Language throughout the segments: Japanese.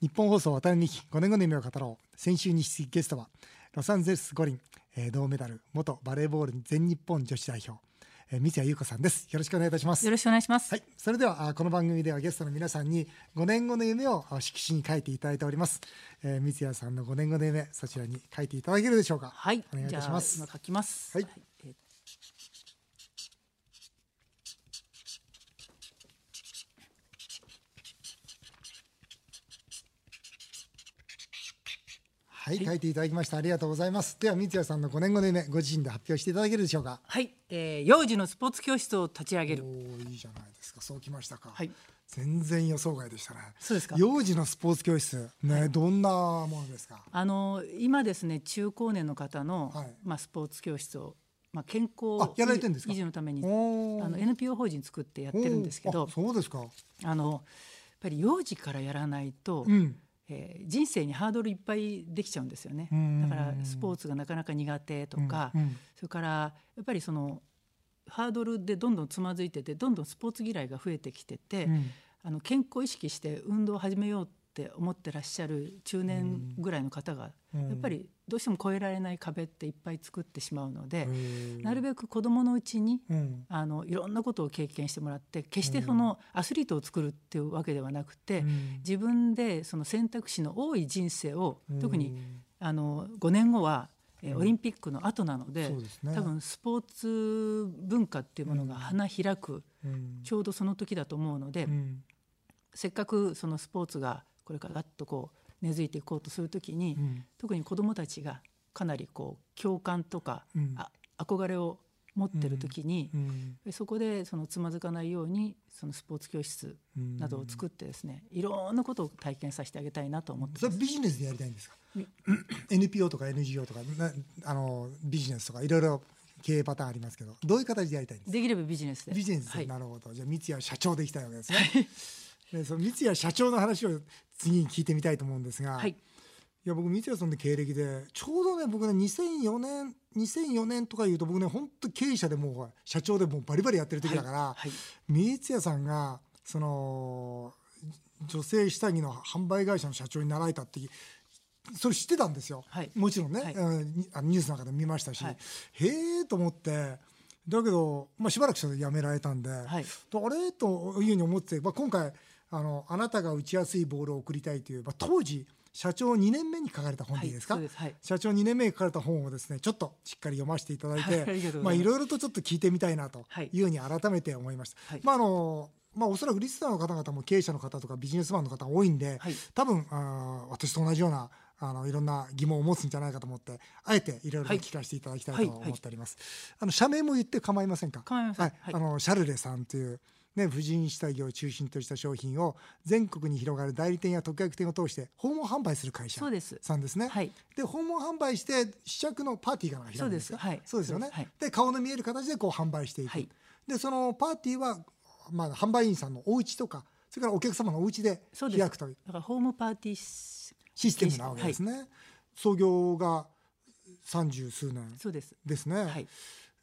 日本放送渡辺美希5年後の夢を語ろう。先週に引きゲストはロサンゼルス五輪、えー、銅メダル元バレーボール全日本女子代表、えー、三谷優子さんです。よろしくお願いいたします。よろしくお願いします。はい。それではこの番組ではゲストの皆さんに5年後の夢を色紙に書いていただいております、えー、三谷さんの5年後の夢そちらに書いていただけるでしょうか。はい。お願いいたします。今書きます。はい、はいはい、書いていただきました。ありがとうございます。では三谷さんの5年後の夢ご自身で発表していただけるでしょうか？はい、えー、幼児のスポーツ教室を立ち上げる。おいいじゃないですか。そうきましたか。はい。全然予想外でしたね。そうですか。幼児のスポーツ教室ね、はい、どんなものですか？あの今ですね中高年の方の、はい、まあスポーツ教室をまあ、健康維持のためにあの NPO 法人作ってやってるんですけどそうですか。あのやっぱり幼児からやらないと、うんえー、人生にハードルいっぱいできちゃうんですよね。だからスポーツがなかなか苦手とか、うん。うん、それからやっぱりそのハードルでどんどんつまずいててどんどんスポーツ嫌いが増えてきてて、うん、あの健康を意識して運動を始めようって思ってらっしゃる中年ぐらいの方が、やっぱりどうしても越えられない壁っていっぱい作ってしまうので、なるべく子どものうちに、あのいろんなことを経験してもらって決してそのアスリートを作るっていうわけではなくて、自分でその選択肢の多い人生を、特にあの5年後はえオリンピックの後なのででね、多分スポーツ文化っていうものが花開く、うん、ちょうどその時だと思うので、うん、せっかくそのスポーツがこれからガッとこう根付いていこうとする時に、うん、特に子どもたちがかなりこう共感とか、うん、あ憧れを持ってる時に、うん、そこでそのつまずかないようにそのスポーツ教室などを作ってですね、いろんなことを体験させてあげたいなと思ってそれビジネスでやりたいんですか？NPO とか NGO とかあのビジネスとかいろいろ経営パターンありますけどどういう形でやりたいんですか？できればビジネスで。ビジネスで、はい、なるほど。じゃあ三谷社長でいきたいわけですね。でその三谷社長の話を次に聞いてみたいと思うんですが、はい、いや僕三谷さんの経歴でちょうどね僕ね2004年2004年とかいうと僕ね本当経営者でもう社長でもうバリバリやってる時だから、はいはい、三谷さんがその女性下着の販売会社の社長になられたってそれ知ってたんですよ、はい、もちろんね、はい、ニュースの中で見ましたし、はい、へえと思ってだけど、まあ、しばらくして辞められたんで、はい、あれ？というふうに思って、まあ、今回あのあなたが打ちやすいボールを送りたいという、まあ、当時社長2年目に書かれた本でいいですか、はいはい、社長2年目に書かれた本をですねちょっとしっかり読ませていただいて、まあいろいろとちょっと聞いてみたいなとい。うふうに改めて思いました。まああのまあ、おそらくリスナーの方々も経営者の方とかビジネスマンの方多いんで、はい、多分あ私と同じようなあのいろんな疑問を持つんじゃないかと思ってあえていろいろ聞かせていただきたいと思っております。あの社名も言って構いませんか？構いません。はい、あのシャルレさんというね、婦人下着を中心とした商品を全国に広がる代理店や特約店を通して訪問販売する会社さんですね。はい、で訪問販売して試着のパーティーが開かれるんですかそうです,、はい、そうですよね。ではい、顔の見える形でこう販売していく。はい、でそのパーティーは、まあ、販売員さんのお家とかそれからお客様のお家で開くという。だからホームパーティーシステムなわけですね。創業が三十数年ですね。はい、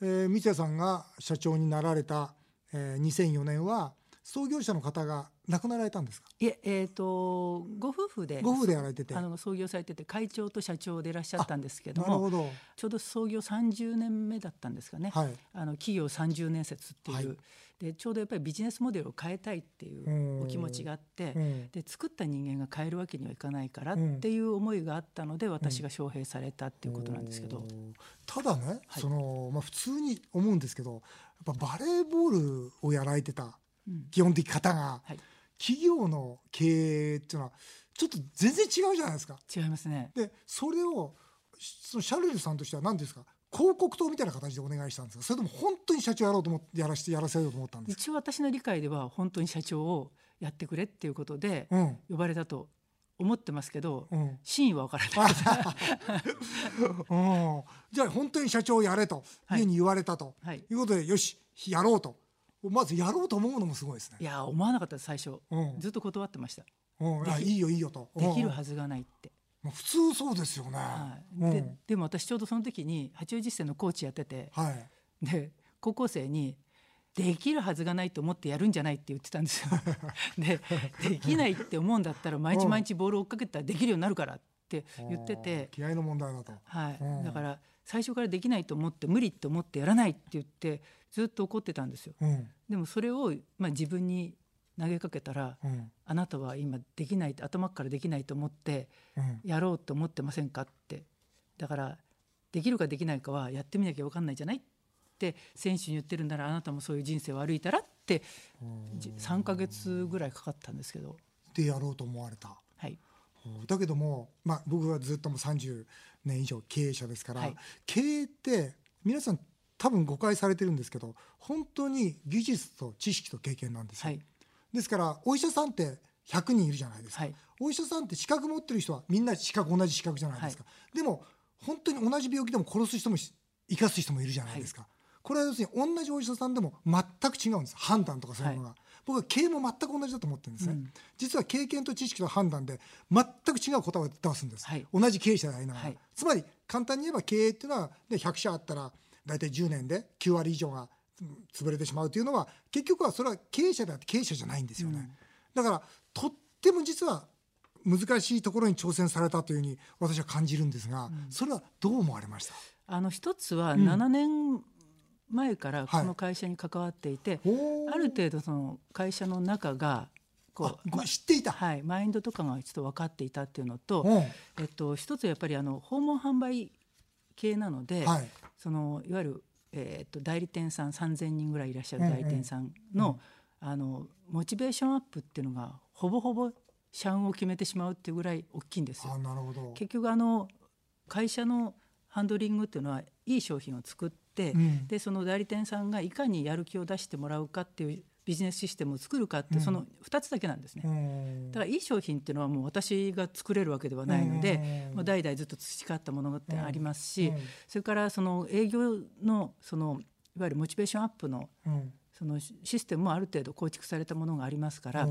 えー、三谷さんが社長になられたえー、2004年は創業者の方が亡くなられたんですか？いええーと、ご夫婦でご夫婦でやられてて。あの創業されてて会長と社長でいらっしゃったんですけどもなるほど。ちょうど創業30年目だったんですかね、はい、あの企業30年説っていう、はい、でちょうどやっぱりビジネスモデルを変えたいっていうお気持ちがあって、で作った人間が変えるわけにはいかないからっていう思いがあったので、私が招聘されたっていうことなんですけど、ただね、はい、そのまあ、普通に思うんですけどやっぱバレーボールをやられてた基本的方が、はい、企業の経営っていうのはちょっと全然違うじゃないですか。違いますね。でそれをそのシャルルさんとしては何ですか？広告塔みたいな形でお願いしたんですかそれとも本当に社長やろうと思ってやらしてやらせようと思ったんです一応私の理解では本当に社長をやってくれっていうことで呼ばれたと思ってますけど、うん、真意は分からない。うん、じゃあ本当に社長をやれとい。うふうに言われたと、はい、いうことでよしやろうとまずやろうと思うのもすごいですね。いや思わなかった最初、うん、ずっと断ってました、うん、いいよいいよと。できるはずがないって、普通そうですよね、はい、ででも私ちょうどその時に八王子市のコーチやってて、はい、で高校生にできるはずがないと思ってやるんじゃないって言ってたんですよ。でできないって思うんだったら毎日毎日ボールを追っかけたらできるようになるからって言ってて。気合の問題だと、はい、だから最初からできないと思って無理って思ってやらないって言ってずっと怒ってたんですよ。うん、でもそれを、まあ、自分に投げかけたら、うん、あなたは今できない頭からできないと思ってやろうと思ってませんかってだからできるかできないかはやってみなきゃ分かんないじゃないって選手に言ってるならあなたもそういう人生を歩いたらって3か月ぐらいかかったんですけど。でやろうと思われた。はい、だけども、まあ、僕はずっともう30年以上経営者ですから、はい、経営って皆さん多分誤解されてるんですけど本当に技術と知識と経験なんですよ。はい、ですからお医者さんって100人いるじゃないですか、はい、お医者さんって資格持ってる人はみんな資格同じ資格じゃないですか、でも本当に同じ病気でも殺す人も生かす人もいるじゃないですか、これは要するに同じお医者さんでも全く違うんです。判断とかそういうのが、はい、僕は経営も全く同じだと思ってるんですね、うん、実は経験と知識と判断で全く違う答えを出すんです、はい、同じ経営者でありながら、はい、つまり簡単に言えば経営っていうのは、ね、100社あったら大体10年で9割以上が潰れてしまうというのは結局はそれは経営者であって経営者じゃないんですよね、うん、だからとっても実は難しいところに挑戦されたというふうに私は感じるんですが、うん、それはどう思われました？あの一つは7年前からこの会社に関わっていて、はい、ある程度その会社の中がこう知っていた、はい、マインドとかがちょっと分かっていたっていうのと、えっと、一つやっぱりあの訪問販売系なので、はい、そのいわゆる、えー、っと代理店さん3,000人ぐらいいらっしゃる代理店さんのうん。うん、あのモチベーションアップっていうのがほぼほぼ社運を決めてしまうっていうぐらい大きいんですよ。結局あの会社のハンドリングっていうのはいい商品を作って、うん、でその代理店さんがいかにやる気を出してもらうかっていうビジネスシステムを作るかって、その2つだけなんですね、うん、だからいい商品っていうのはもう私が作れるわけではないので、うん、代々ずっと培ったものってありますし、それからその営業のそのいわゆるモチベーションアップのそのシステムもある程度構築されたものがありますから、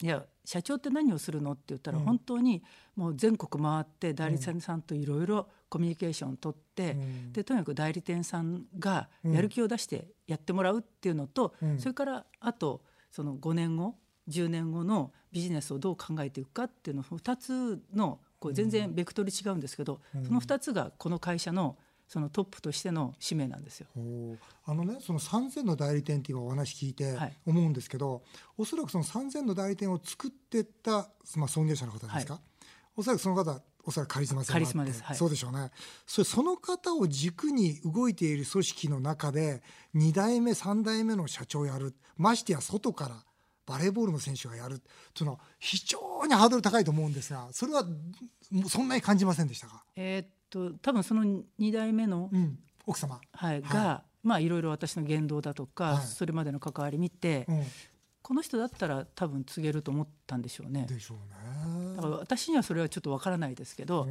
いや社長って何をするの？って言ったら、本当にもう全国回って代理店さんといろいろコミュニケーションを取って、でとにかく代理店さんがやる気を出してやってもらうっていうのと、それからあとその5年後10年後のビジネスをどう考えていくかっていうの2つのこう全然ベクトル違うんですけど、その2つがこの会社のそのトップとしての使命なんですよ。あのねその3000の代理店っていうお話聞いて思うんですけど、はい、おそらくその3000の代理店を作ってったまあ創業者の方ですか、はい、おそらくその方おそらくカリスマ性カリスマです、はい、そうでしょうね。それその方を軸に動いている組織の中で2代目3代目の社長をやる。ましてや外からバレーボールの選手がやる。というのは非常にハードル高いと思うんですがそれはそんなに感じませんでしたか？えー、っと多分その2代目の、うん、奥様、はい、が、まあいろいろ私の言動だとか、はい、それまでの関わり見て、うん、この人だったら多分告げると思ったんでしょうね。でしょうね。だから私にはそれはちょっとわからないですけど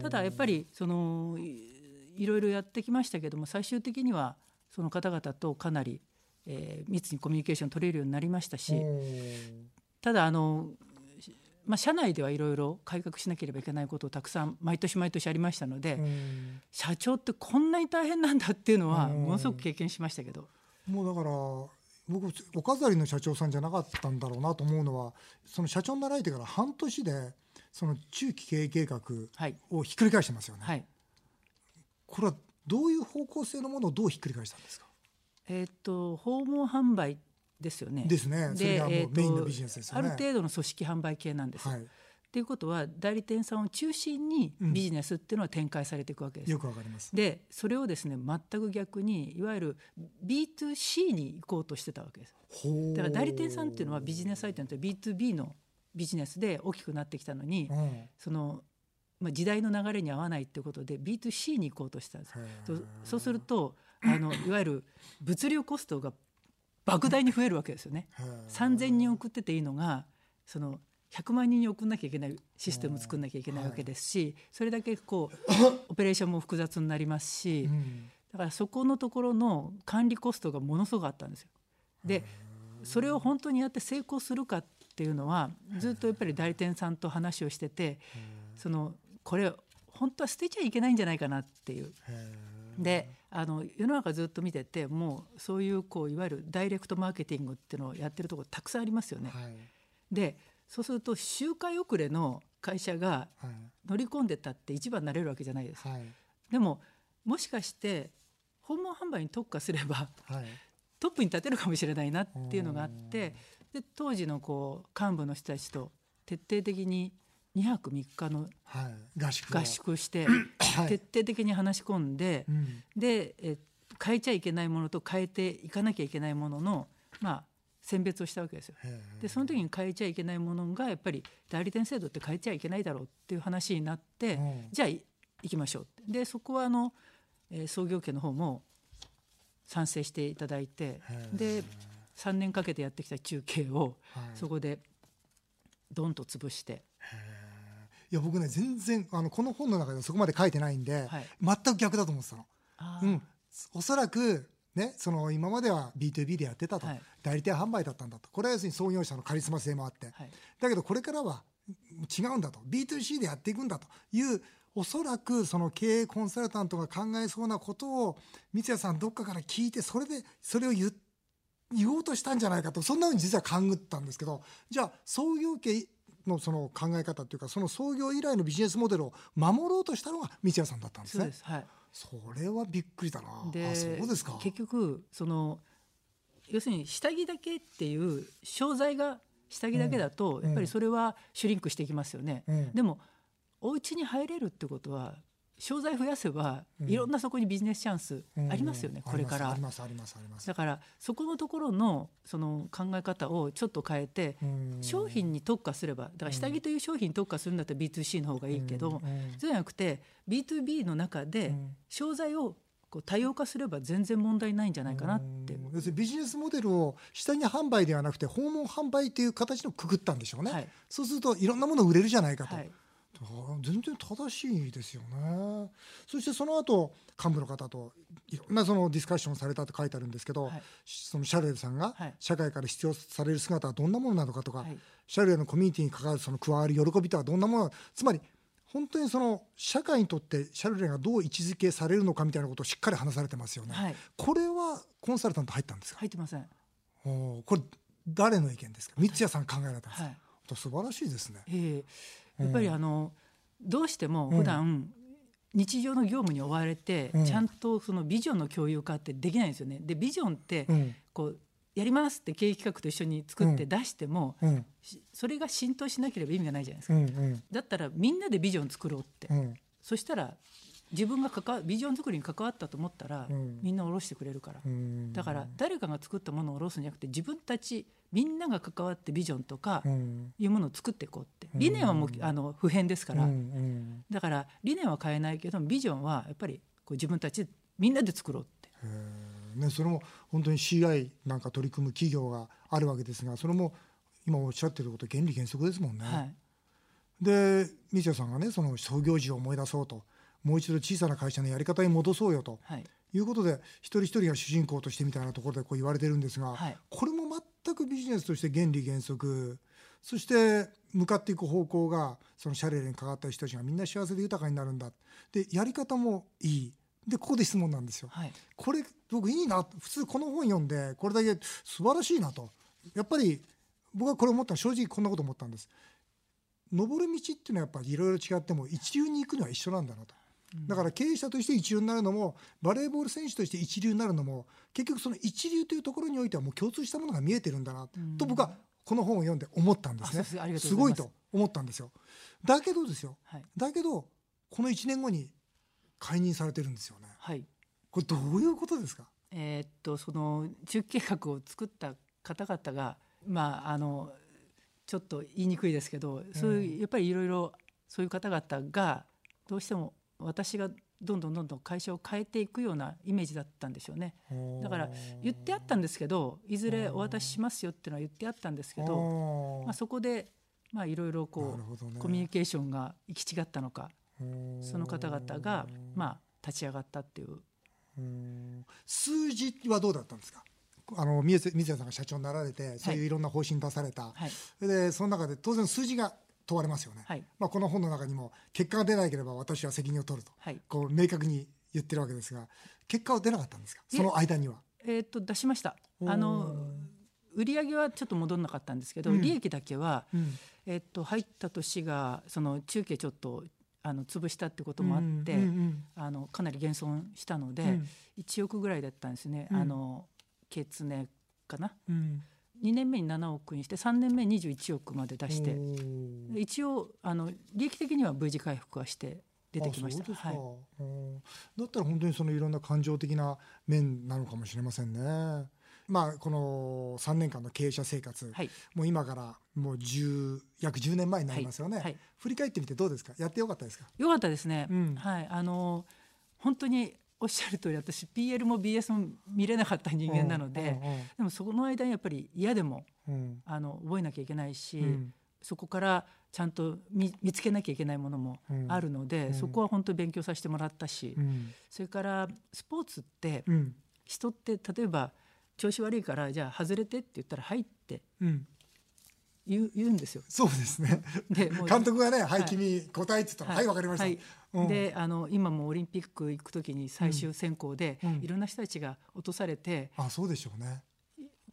ただやっぱりそのいろいろやってきましたけども最終的にはその方々とかなり、えー、密にコミュニケーション取れるようになりましたしただあのまあ、社内ではいろいろ改革しなければいけないことをたくさん毎年毎年ありましたので、社長ってこんなに大変なんだっていうのはものすごく経験しましたけど。もうだから僕お飾りの社長さんじゃなかったんだろうなと思うのはその社長に習えてから半年でその中期経営計画をひっくり返してますよね。はい、これはどういう方向性のものをどうひっくり返したんですか？えっ、と訪問販売ですよね。ですね。それがもうメインのビジネスですよね。ある程度の組織販売系なんです。はい。っていうことは代理店さんを中心にビジネスっていうのは展開されていくわけです。よくわかります。でそれをですね全く逆にいわゆる B2C に行こうとしてたわけです。だから代理店さんっていうのはビジネス相手にとって B2B のビジネスで大きくなってきたのに、うん、そのまあ、時代の流れに合わないっていうことで B2C に行こうとしたんです。そうするとあのいわゆる物流コストが莫大に増えるわけですよね。3,000人送ってていいのがその100万人に送んなきゃいけないシステムを作んなきゃいけないわけですし、それだけこう オペレーションも複雑になりますし、だからそこのところの管理コストがものすごくあったんですよ。でそれを本当にやって成功するかっていうのはずっとやっぱり代理店さんと話をしててそのこれ本当は捨てちゃいけないんじゃないかなっていう。であの世の中ずっと見ててもうそういうこういわゆるダイレクトマーケティングっていうのをやってるところたくさんありますよね。はい、でそうすると周回遅れの会社が乗り込んでたって一番になれるわけじゃないです。はい、でももしかして訪問販売に特化すれば、はい、トップに立てるかもしれないなっていうのがあってで当時のこう幹部の人たちと徹底的に2泊3日の合宿,、合宿して、徹底的に話し込んで、でえ変えちゃいけないものと変えていかなきゃいけないものの、まあ、選別をしたわけですよ。でその時に変えちゃいけないものがやっぱり代理店制度って変えちゃいけないだろうっていう話になって、じゃあ行きましょうでそこはあの、えー、創業家の方も賛成していただいてで3年かけてやってきた中継を、そこでドンと潰して。いや僕ね全然あのこの本の中でそこまで書いてないんで、はい、全く逆だと思ってたの。うん、おそらくね、その今までは B2B でやってたと、はい、代理店販売だったんだと。これは要するに創業者のカリスマ性もあって、はい、だけどこれからは違うんだと。B2C でやっていくんだと。いうおそらくその経営コンサルタントが考えそうなことを三谷さんどっかから聞いてそれでそれを言言おうとしたんじゃないかと。そんなふうに実は勘ぐったんですけど。じゃあ創業家のその考え方というかその創業以来のビジネスモデルを守ろうとしたのが三谷さんだったんですね。はい、それはびっくりだな。でそうですか結局その要するに下着だけっていう商材が下着だけだと、やっぱりそれはシュリンクしていきますよね。うん、でもお家に入れるってことは商材増やせば、いろんなそこにビジネスチャンスありますよね、これから。だからそこのところのその考え方をちょっと変えて、商品に特化すればだから下着という商品に特化するんだったら B2C の方がいいけど、そうじゃなくて B2B の中で商材をこう多様化すれば全然問題ないんじゃないかなって。要するにビジネスモデルを下着販売ではなくて訪問販売という形のくくったんでしょうね、はい、そうするといろんなもの売れるじゃないかと、はい、全然正しいですよね。そしてその後幹部の方といろんなそのディスカッションされたと書いてあるんですけど、はい、そのシャルレルさんが社会から必要される姿はどんなものなのかとか、はい、シャルレルのコミュニティに関わるその加わる喜びとはどんなものつまり本当にその社会にとってシャルレがどう位置づけされるのかみたいなことをしっかり話されてますよね。はい、これはコンサルタント入ったんですか？入ってません。おこれ誰の意見ですか？三谷さん考えられたんですか、はい、素晴らしいですね。えー、やっぱりあの、どうしても普段、日常の業務に追われて、ちゃんとそのビジョンの共有化ってできないんですよね。でビジョンってこうやりますって経営企画と一緒に作って出しても、うん、それが浸透しなければ意味がないじゃないですか、うんうん、だったらみんなでビジョン作ろうって、うん、そしたら自分が関わビジョン作りに関わったと思ったら、うん、みんな下ろしてくれるから、だから誰かが作ったものを下ろすんじゃなくて自分たちみんなが関わってビジョンとかいうものを作っていこうって。理念はもうあの普遍ですから、だから理念は変えないけどビジョンはやっぱりこう自分たちみんなで作ろうって。ね、それも本当に CI なんか取り組む企業があるわけですがそれも今おっしゃってること原理原則ですもんね。はい、で三谷さんがねその創業時を思い出そうともう一度小さな会社のやり方に戻そうよと、はい、いうことで一人一人が主人公としてみたいなところでこう言われてるんですが、はい、これも全くビジネスとして原理原則そして向かっていく方向がそのシャレレにかかった人たちがみんな幸せで豊かになるんだ。でやり方もいい。でここで質問なんですよ、はい、これ僕いいな。普通この本読んでこれだけ素晴らしいなと。やっぱり僕はこれ思ったの正直こんなこと思ったんです。登る道っていうのはやっぱりいろいろ違っても一流に行くのは一緒なんだなと。だから経営者として一流になるのもバレーボール選手として一流になるのも結局その一流というところにおいてはもう共通したものが見えてるんだなと僕はこの本を読んで思ったんですね。す。ごいと思ったんですよ。だけどですよ、はい、だけどこの1年後に解任されてるんですよね。はい。これどういうことですか？えー、っとその中計画を作った方々がまああのちょっと言いにくいですけど、そういうやっぱりいろいろそういう方々がどうしても私がどんどんどんどん会社を変えていくようなイメージだったんでしょうね。だから言ってあったんですけどいずれお渡ししますよっていうのは言ってあったんですけど、まあ、そこでまあいろいろこう、ね、コミュニケーションが行き違ったのかその方々がまあ立ち上がったっていう。数字はどうだったんですか？あの水谷さんが社長になられてそういういろんな方針出された、はい、でその中で当然数字が問われますよね、はい、まあ、この本の中にも結果が出なければ私は責任を取ると、はい、こう明確に言ってるわけですが結果は出なかったんですか？その間には？えー、っと出しました。あの売上はちょっと戻らなかったんですけど、うん、利益だけは、うん、えー、っと入った年がその中継ちょっとあの潰したってこともあって、うんうんうん、あのかなり減損したので、うん、1億ぐらいだったんですね、あのケツネかな、うん、2年目に7億にして3年目に21億まで出して一応あの利益的には V 字回復はして出てきました。はい、だったら本当にそのいろんな感情的な面なのかもしれませんね。まあ、この3年間の経営者生活、はい、もう今からもう10約10年前になりますよね、はい。はい、振り返ってみてどうですか？やってよかったですか？よかったですね、うん、はい。あの本当におっしゃる通り私 PL も BS も見れなかった人間なので、でもその間にやっぱり嫌でも、うん、あの覚えなきゃいけないし、うん、そこからちゃんと見見つけなきゃいけないものもあるので、うん、そこは本当に勉強させてもらったし、それからスポーツって、人って例えば調子悪いからじゃあ外れてって言ったら「はい」って言う,、言うんですよ。そうですね。で監督がね「はい、君答え」って言ったら「はいわ、かりました」うん、であの今もオリンピック行く時に最終選考で、うん、いろんな人たちが落とされて、あそうでしょうね。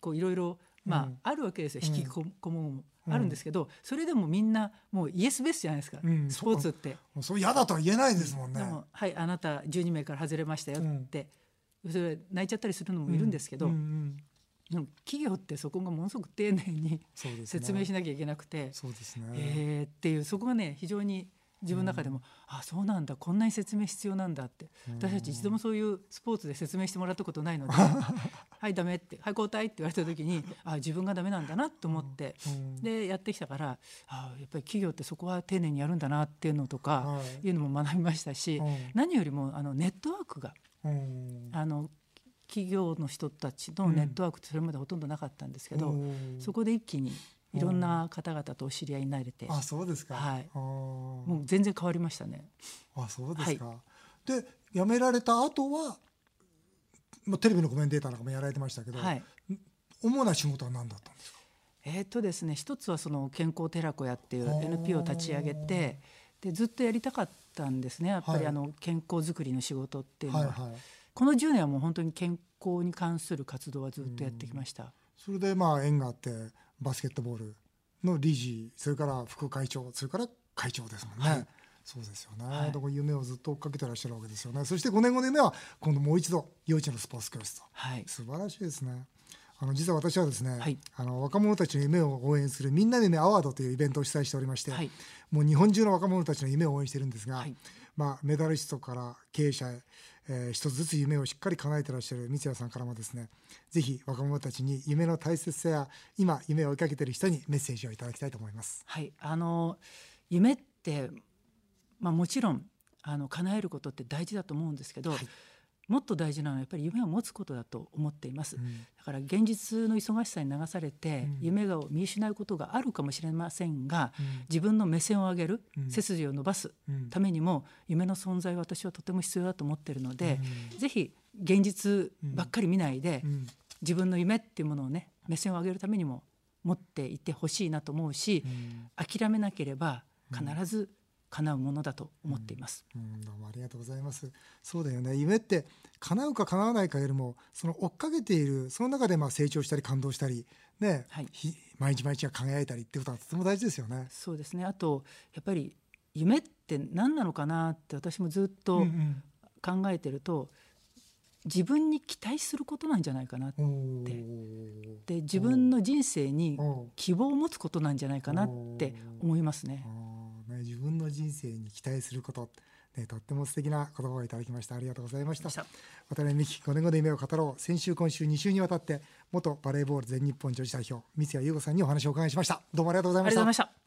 こういろいろ、まあ、うん、あるわけですよ。引きこももあるんですけど、それでもみんなもうイエスベースじゃないですか、スポーツって。そう嫌だとは言えないですもんね。はいあなた12名から外れましたよって、それ泣いちゃったりするのもいるんですけど、企業ってそこがものすごく丁寧に、説明しなきゃいけなくてそうですね、えー、っていうそこがね非常に自分の中でも、うん、あそうなんだこんなに説明必要なんだって、うん、私たち一度もそういうスポーツで説明してもらったことないので はいダメってはい交代って言われた時にあ自分がダメなんだなと思って、うん、でやってきたからあやっぱり企業ってそこは丁寧にやるんだなっていうのとか、はい、いうのも学びましたし、何よりもあのネットワークが、あの企業の人たちのネットワークってそれまでほとんどなかったんですけど、そこで一気にいろんな方々とお知り合いになれて、あそうですか、はい、もう全然変わりましたね。あそうですか、はい、で辞められた後は、まあ、テレビのコメンテーターなんかもやられてましたけど、はい、主な仕事は何だったんですか？えーとですね、一つはその健康寺子屋っていう NPO を立ち上げてでずっとやりたかったんですね。やっぱりあの健康づくりの仕事っていうのは。はいはいこの10年はもう本当に健康に関する活動はずっとやってきました。それでまあ縁があってバスケットボールの理事それから副会長それから会長ですもんね。はい、そうですよね、はい、だから夢をずっと追っかけてらっしゃるわけです。よねそして5年後の夢は今度もう一度幼稚園のスポーツ教室と、はい、素晴らしいですね。あの実は私はですね、はい、あの若者たちの夢を応援するみんなの夢アワードというイベントを主催しておりまして、はい、もう日本中の若者たちの夢を応援してるんですが、はい、まあ、メダリストから経営者へえー、一つずつ夢をしっかり叶えてらっしゃる三谷さんからもですねぜひ若者たちに夢の大切さや今夢を追いかけている人にメッセージをいただきたいと思います。はいあの夢って、まあ、もちろんあの叶えることって大事だと思うんですけど、はい、もっと大事なのはやっぱり夢を持つことだと思っています、うん、だから現実の忙しさに流されて、夢が見失うことがあるかもしれませんが、うん、自分の目線を上げる、背筋を伸ばすためにも夢の存在は私はとても必要だと思っているので、ぜひ現実ばっかり見ないで、自分の夢っていうものをね目線を上げるためにも持っていてほしいなと思うし、諦めなければ必ず叶うものだと思っています、うん、うん、どうもありがとうございます。そうだよね。夢って叶うか叶わないかよりもその追っかけているその中でまあ成長したり感動したりね、はい、毎日毎日が輝いたりってことはとても大事ですよね。そうですね。あとやっぱり夢って何なのかなって私もずっと考えてると、うんうん自分に期待することなんじゃないかなって。で自分の人生に希望を持つことなんじゃないかなって思いますね。ね、自分の人生に期待すること、ね、とっても素敵な言葉をいただきました。ありがとうございました。渡辺美希5年後の夢を語ろう。先週今週2週にわたって元バレーボール全日本女子代表三谷優子さんにお話をお伺いしました。どうもありがとうございました